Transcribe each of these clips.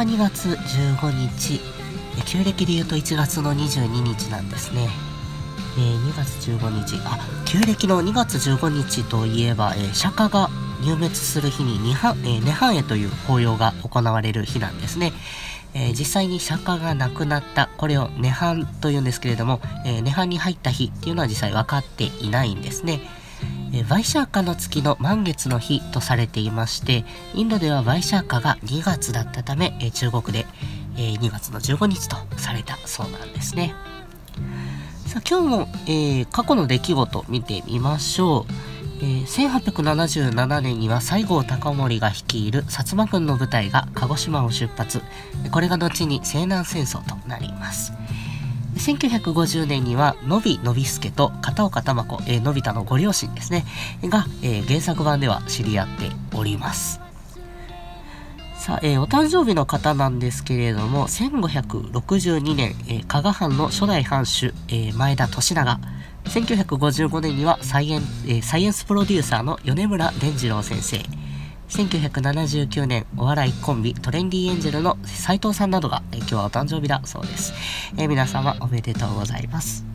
は2月15日。え旧暦で言うと1月の22日なんですね。えー、2月15日。あ旧暦の2月15日といえば、えー、釈迦が入滅する日に涅槃、えー、涅槃へという法要が行われる日なんですね、えー、実際に釈迦が亡くなったこれを涅槃というんですけれども、えー、涅槃に入った日っていうのは実際分かっていないんですね。えバイシャーカの月の満月の日とされていましてインドではバイシャーカが2月だったため、え中国で、え2月の15日とされたそうなんですね。さあ今日も、えー、過去の出来事見てみましょう、えー、1877年には西郷隆盛が率いる薩摩軍の部隊が鹿児島を出発。これが後に西南戦争となります。1950年にはのびのびすけと片岡玉子、えー、のび太のご両親ですねが、えー、原作版では知り合っております。さあ、えー、お誕生日の方なんですけれども1562年、えー、加賀藩の初代藩主、えー、前田利長。1955年にはサイエン,、えー、サイエンスプロデューサーの米村伝次郎先生。1979年お笑いコンビトレンディエンジェルの斉藤さんなどが、え今日はお誕生日だそうです、え、皆様おめでとうございます。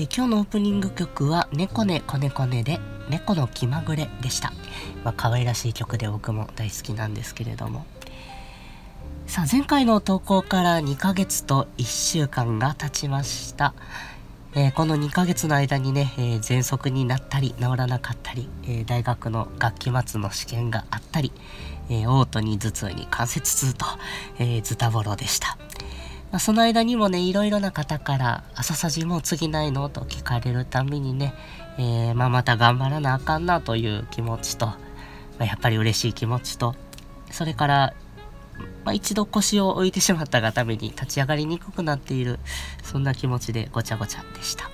え今日のオープニング曲は「猫ねこねこね」で「猫の気まぐれ」でした、まあ、可愛らしい曲で僕も大好きなんですけれども。さあ前回の投稿から2ヶ月と1週間が経ちました、えー、この2ヶ月の間にね、えー、喘息になったり治らなかったり、えー、大学の学期末の試験があったり、えー、嘔吐に頭痛に関節痛と、えー、ズタボロでした。まあ、その間にもねいろいろな方から「朝さじもう次ないの?」と聞かれるたびにね、えー、まあ、また頑張らなあかんなという気持ちと、まあ、やっぱり嬉しい気持ちとそれから、まあ、一度腰を置いてしまったがために立ち上がりにくくなっているそんな気持ちでごちゃごちゃでした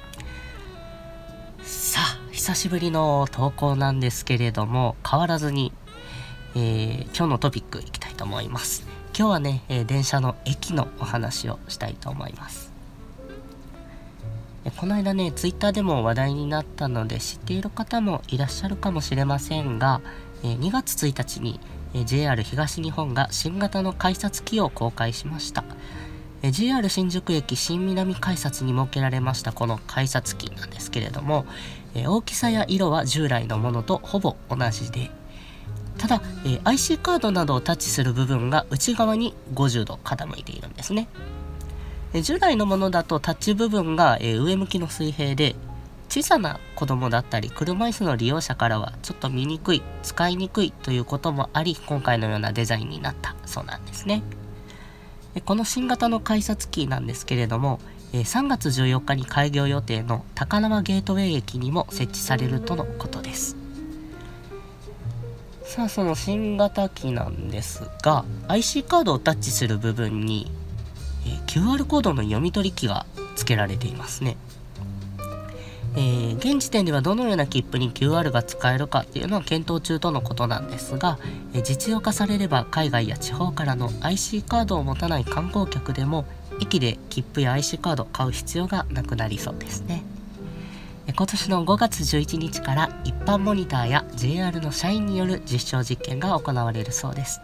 さあ久しぶりの投稿なんですけれども変わらずに、えー、今日のトピックいきたいと思います今日はね、え、電車の駅のお話をしたいと思います。この間ねツイッターでも話題になったので知っている方もいらっしゃるかもしれませんが、え、2月1日に、え、JR 東日本が新型の改札機を公開しました、え、JR 新宿駅新南改札に設けられましたこの改札機なんですけれども、え大きさや色は従来のものとほぼ同じでただ、え、IC カードなどをタッチする部分が内側に50度傾いているんですね。え、従来のものだとタッチ部分が、え、上向きの水平で小さな子供だったり車椅子の利用者からはちょっと見にくい使いにくいということもあり今回のようなデザインになったそうなんですね。この新型の改札機なんですけれども3月14日に開業予定の高輪ゲートウェイ駅にも設置されるとのことです。さあその新型機なんですが IC カードをタッチする部分に、えー、QR コードの読み取り機が付けられていますね、えー、現時点ではどのような切符に QR が使えるかっていうのは検討中とのことなんですが、えー、実用化されれば海外や地方からの IC カードを持たない観光客でも駅で切符や IC カードを買う必要がなくなりそうですね。今年の5月11日から一般モニターや JR の社員による実証実験が行われるそうです。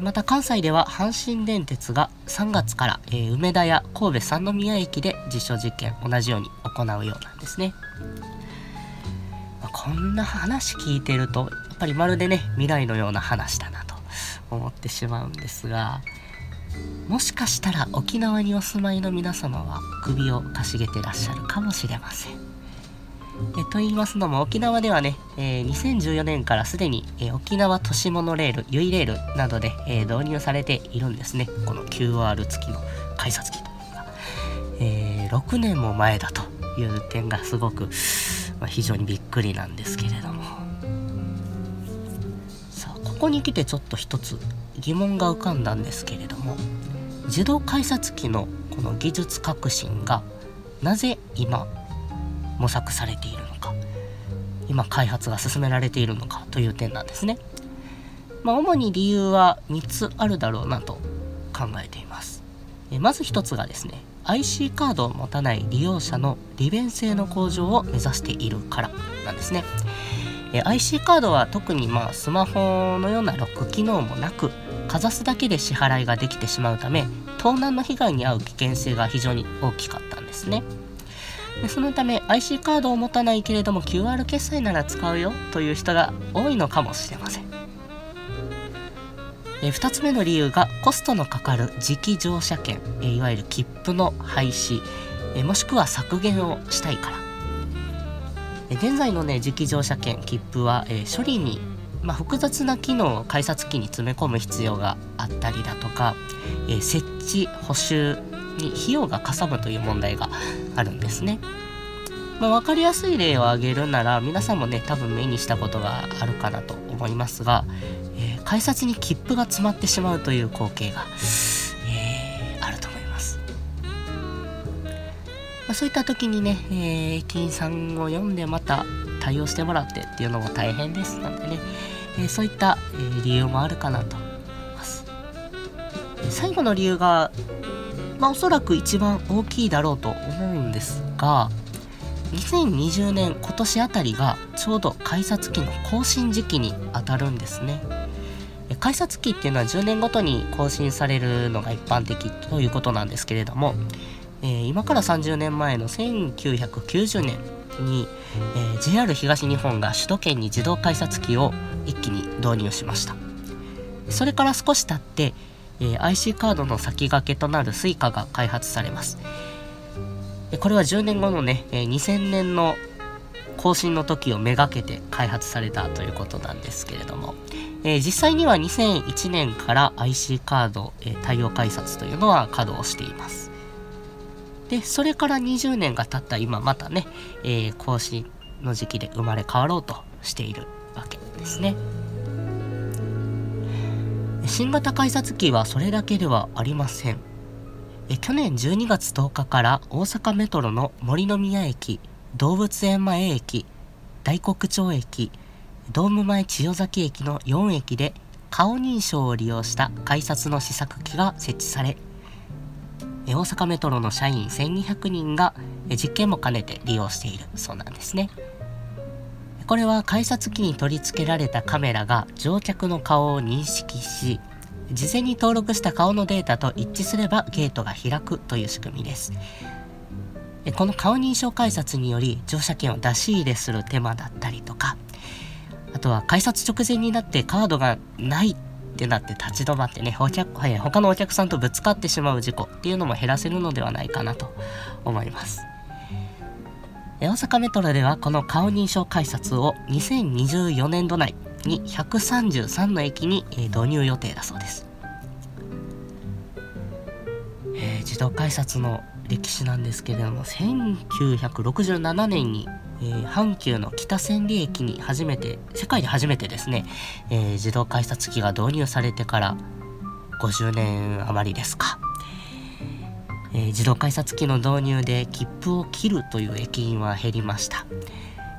また関西では阪神電鉄が3月から、えー、梅田や神戸三宮駅で実証実験同じように行うようなんですね、まあ、こんな話聞いてるとやっぱりまるでね未来のような話だなと思ってしまうんですがもしかしたら沖縄にお住まいの皆様は首をかしげてらっしゃるかもしれません。えと言いますのも沖縄ではね、えー、2014年からすでに、えー、沖縄都市モノレール、ユイレールなどで、えー、導入されているんですね。この QR 付きの改札機というのが。え、6年も前だという点がすごく、まあ、非常にびっくりなんですけれども。さあ、ここに来てちょっと一つ疑問が浮かんだんですけれども、自動改札機のこの技術革新がなぜ今模索されているのか今開発が進められているのかという点なんですね。まあ、主に理由は3つあるだろうなと考えています。えまず1つがですね IC カードを持たない利用者の利便性の向上を目指しているからなんですね。え IC カードは特にまあスマホのようなロック機能もなくかざすだけで支払いができてしまうため盗難の被害に遭う危険性が非常に大きかったんですね。でそのため IC カードを持たないけれども QR 決済なら使うよという人が多いのかもしれません。え2つ目の理由がコストのかかる磁気乗車券。えいわゆる切符の廃止。えもしくは削減をしたいから。え現在のね磁気乗車券切符は、え処理に、まあ、複雑な機能を改札機に詰め込む必要があったりだとか、え設置補修に費用がかさむという問題があるんですね。まあ、分かりやすい例を挙げるなら皆さんもね多分目にしたことがあるかなと思いますが、えー、改札に切符が詰まってしまうという光景が、えー、あると思います。まあ、そういった時にね、えー、駅員さんを読んでまた対応してもらってっていうのも大変ですのでね、えー、そういった、えー、理由もあるかなと思います。最後の理由がまあ、おそらく一番大きいだろうと思うんですが2020年今年あたりがちょうど改札機の更新時期にあたるんですね。改札機っていうのは10年ごとに更新されるのが一般的ということなんですけれども、えー、今から30年前の1990年に、えー、JR 東日本が首都圏に自動改札機を一気に導入しました。それから少し経ってえー、IC カードの先駆けとなる Suica が開発されます。これは10年後のね、えー、2000年の更新の時をめがけて開発されたということなんですけれども、えー、実際には2001年から IC カード、えー、対応改札というのは稼働しています。で、それから20年が経った今またね、えー、更新の時期で生まれ変わろうとしているわけですね。新型改札機はそれだけではありませんえ去年12月10日から大阪メトロの森の宮駅動物園前駅大黒町駅ドーム前千代崎駅の4駅で顔認証を利用した改札の試作機が設置され大阪メトロの社員1200人が実験も兼ねて利用しているそうなんですね。これは改札機に取り付けられたカメラが乗客の顔を認識し事前に登録した顔のデータと一致すればゲートが開くという仕組みです。この顔認証改札により乗車券を出し入れする手間だったりとかあとは改札直前になってカードがないってなって立ち止まってねお客他のお客さんとぶつかってしまう事故っていうのも減らせるのではないかなと思います。大阪メトロではこの顔認証改札を2024年度内に133の駅に導入予定だそうです、えー、自動改札の歴史なんですけれども1967年に、えー、阪急の北千里駅に初めて世界で初めてですね、えー、自動改札機が導入されてから50年余りですか。えー、自動改札機の導入で切符を切るという駅員は減りました、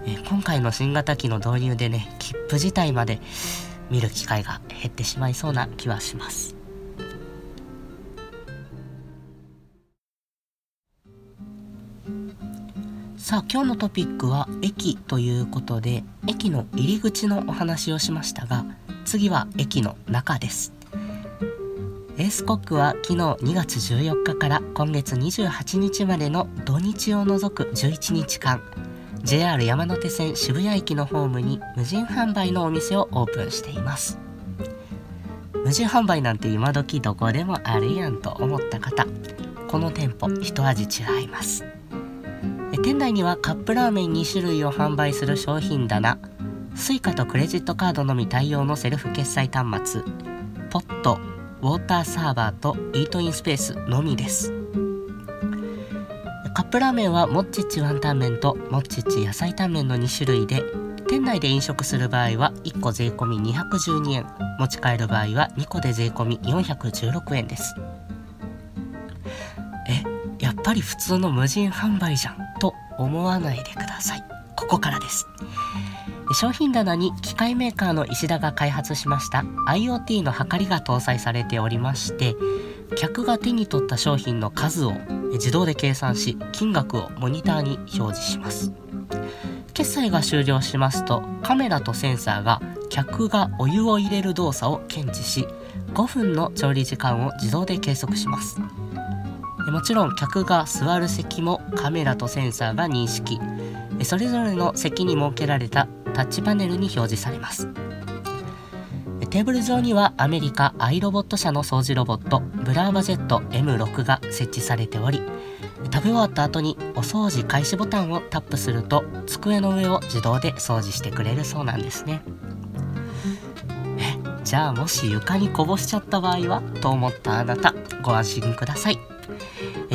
えー、今回の新型機の導入でね切符自体まで見る機会が減ってしまいそうな気はします。さあ今日のトピックは駅ということで駅の入り口のお話をしましたが次は駅の中です。エースコックは昨日2月14日から今月28日までの土日を除く11日間。JR 山手線渋谷駅のホームに無人販売のお店をオープンしています。無人販売なんて今時どこでもあるやんと思った方。この店舗一味違います。店内にはカップラーメン2種類を販売する商品棚 Suica とクレジットカードのみ対応のセルフ決済端末。ポットウォーターサーバーとイートインスペースのみです。カップラーメンはもっちっちワンタン麺ともっちっち野菜タンメンの2種類で店内で飲食する場合は1個税込み212円。持ち帰る場合は2個で税込み416円です。えやっぱり普通の無人販売じゃんと思わないでください。ここからです。商品棚に機械メーカーの石田が開発しました。IoT の計りが搭載されておりまして客が手に取った商品の数を自動で計算し金額をモニターに表示します。決済が終了しますとカメラとセンサーが客がお湯を入れる動作を検知し5分の調理時間を自動で計測します。もちろん客が座る席もカメラとセンサーが認識。それぞれの席に設けられたタッチパネルに表示されます。テーブル上にはアメリカアイロボット社の掃除ロボットブラーバジェット M6 が設置されており食べ終わった後にお掃除開始ボタンをタップすると机の上を自動で掃除してくれるそうなんですね。えじゃあもし床にこぼしちゃった場合はと思ったあなたご安心ください。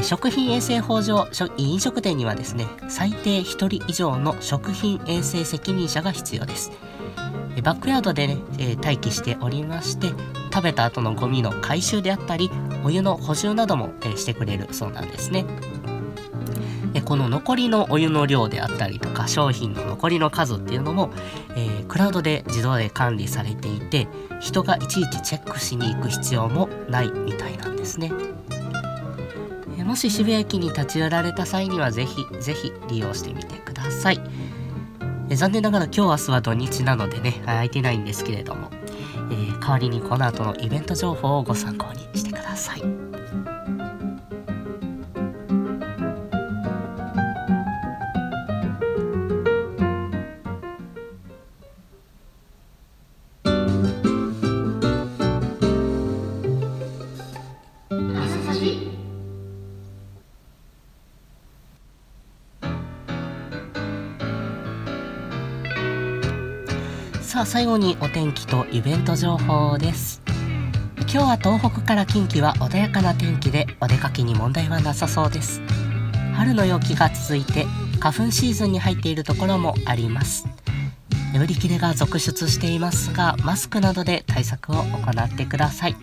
食品衛生法上飲食店にはですね最低1人以上の食品衛生責任者が必要ですバックヤードでね、え待機しておりまして食べた後のゴミの回収であったりお湯の補充なども、えしてくれるそうなんですねこの残りのお湯の量であったりとか商品の残りの数っていうのも、えー、クラウドで自動で管理されていて人がいちいちチェックしに行く必要もないみたいなんですね。もし渋谷駅に立ち寄られた際にはぜひぜひ利用してみてください。え残念ながら今日明日は土日なのでね空いてないんですけれども、えー、代わりにこの後のイベント情報をご参考にしてください。最後にお天気とイベント情報です。今日は東北から近畿は穏やかな天気でお出かけに問題はなさそうです。春の陽気が続いて花粉シーズンに入っているところもあります。売り切れが続出していますがマスクなどで対策を行ってください。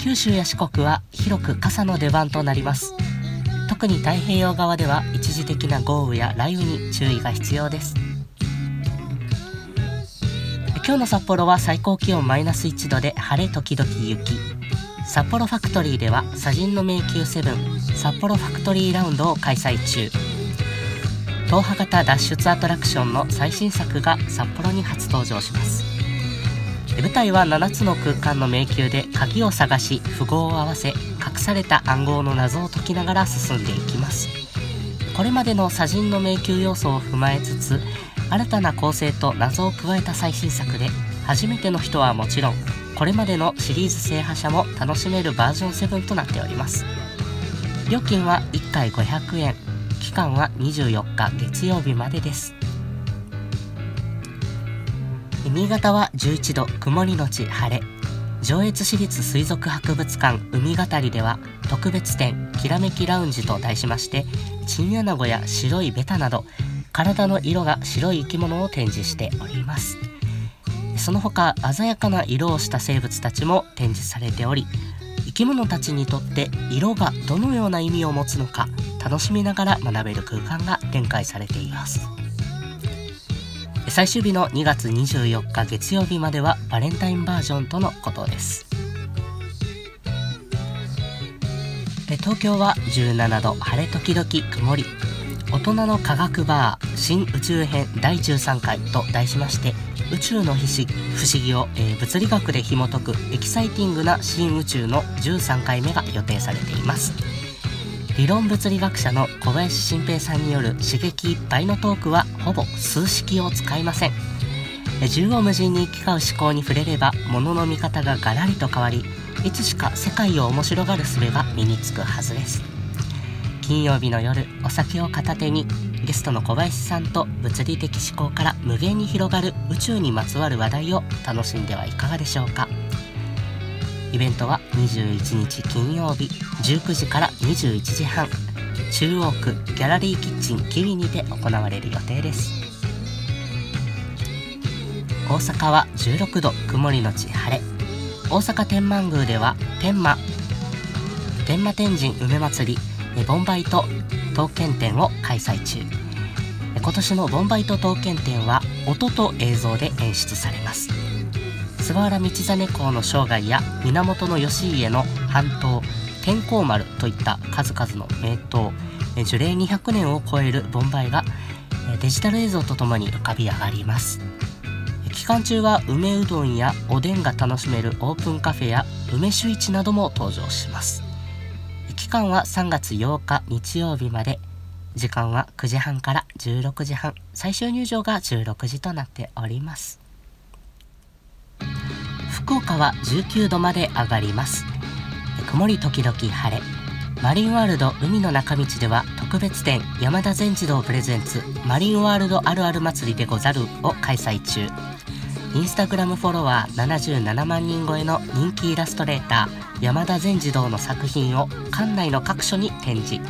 九州や四国は広く傘の出番となります。特に太平洋側では一時的な豪雨や雷雨に注意が必要です。今日の札幌は最高気温マイナス1度で晴れ時々雪札幌ファクトリーでは砂人の迷宮セブン札幌ファクトリーラウンドを開催中踏破型脱出アトラクションの最新作が札幌に初登場します舞台は7つの空間の迷宮で鍵を探し符号を合わせ隠された暗号の謎を解きながら進んでいきますこれまでの砂人の迷宮要素を踏まえつつ新たな構成と謎を加えた最新作で初めての人はもちろんこれまでのシリーズ制覇者も楽しめるバージョン7となっております。料金は1回500円期間は24日月曜日までです。新潟は11度曇りのち晴れ。上越市立水族博物館海語りでは特別展きらめきラウンジと題しましてチンアナゴや白いベタなど体の色が白い生き物を展示しております。その他鮮やかな色をした生物たちも展示されており生き物たちにとって色がどのような意味を持つのか楽しみながら学べる空間が展開されています。最終日の2月24日月曜日まではバレンタインバージョンとのことです。東京は17度晴れ時々曇り。大人の科学バー新宇宙編第13回と題しまして宇宙の不思議を、えー、物理学で紐解くエキサイティングな新宇宙の13回目が予定されています。理論物理学者の小林新平さんによる刺激いっぱいのトークはほぼ数式を使いません。縦横無尽に行き交う思考に触れれば物の見方がガラリと変わりいつしか世界を面白がる術が身につくはずです。金曜日の夜お酒を片手にゲストの小林さんと物理的思考から無限に広がる宇宙にまつわる話題を楽しんではいかがでしょうか。イベントは21日金曜日19時から21時半中央区ギャラリーキッチンキウイにて行われる予定です。大阪は16度曇りのち晴れ。大阪天満宮では天満天満天神梅祭りボンバイト刀剣展を開催中。今年のボンバイト刀剣展は音と映像で演出されます。菅原道真公の生涯や源義家の半島天候丸といった数々の名刀樹齢200年を超える盆梅がデジタル映像とともに浮かび上がります。期間中は梅うどんやおでんが楽しめるオープンカフェや梅酒市なども登場します。期間は3月8日日曜日まで。時間は9時半から16時半。最終入場が16時となっております。福岡は19度まで上がります。曇り時々晴れ。マリンワールド海の中道では特別展山田全自動プレゼンツマリンワールドあるある祭りでござるを開催中。インスタグラムフォロワー77万人超えの人気イラストレーター山田全自動の作品を館内の各所に展示。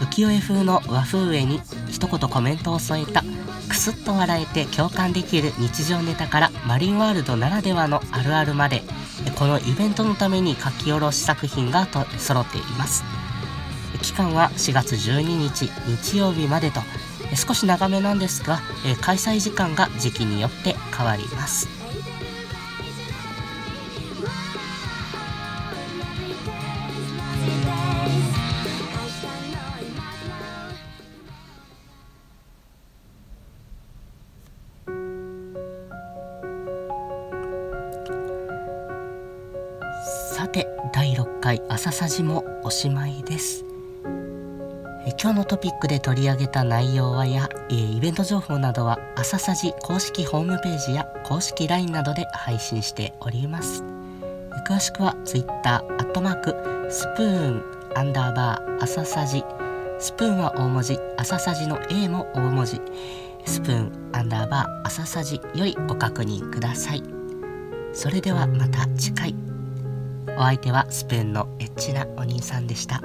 浮世絵風の和風絵に一言コメントを添えたクスッと笑えて共感できる日常ネタからマリンワールドならではのあるあるまでこのイベントのために書き下ろし作品がと揃っています。期間は4月12日日曜日までと少し長めなんですがえ開催時間が時期によって変わります。さて第6回朝さじもおしまいです。今日のトピックで取り上げた内容はや、えイベント情報などは朝さじ公式ホームページや公式 LINE などで配信しております。詳しくは Twitter アットマークスプーンアンダーバー朝さじスプーンは大文字朝さじの A も大文字。スプーンアンダーバー朝さじよりご確認ください。それではまた次回。お相手はスプーンのエッチなお兄さんでした。